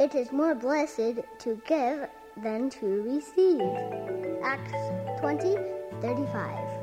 It is more blessed to give than to receive. Acts 20 35.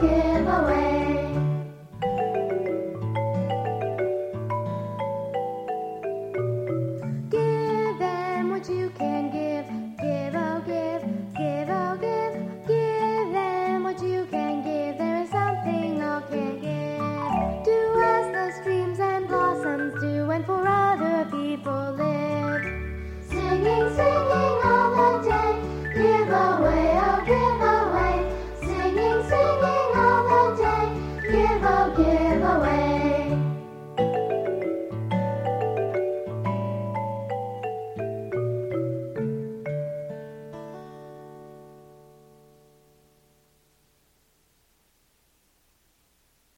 give away.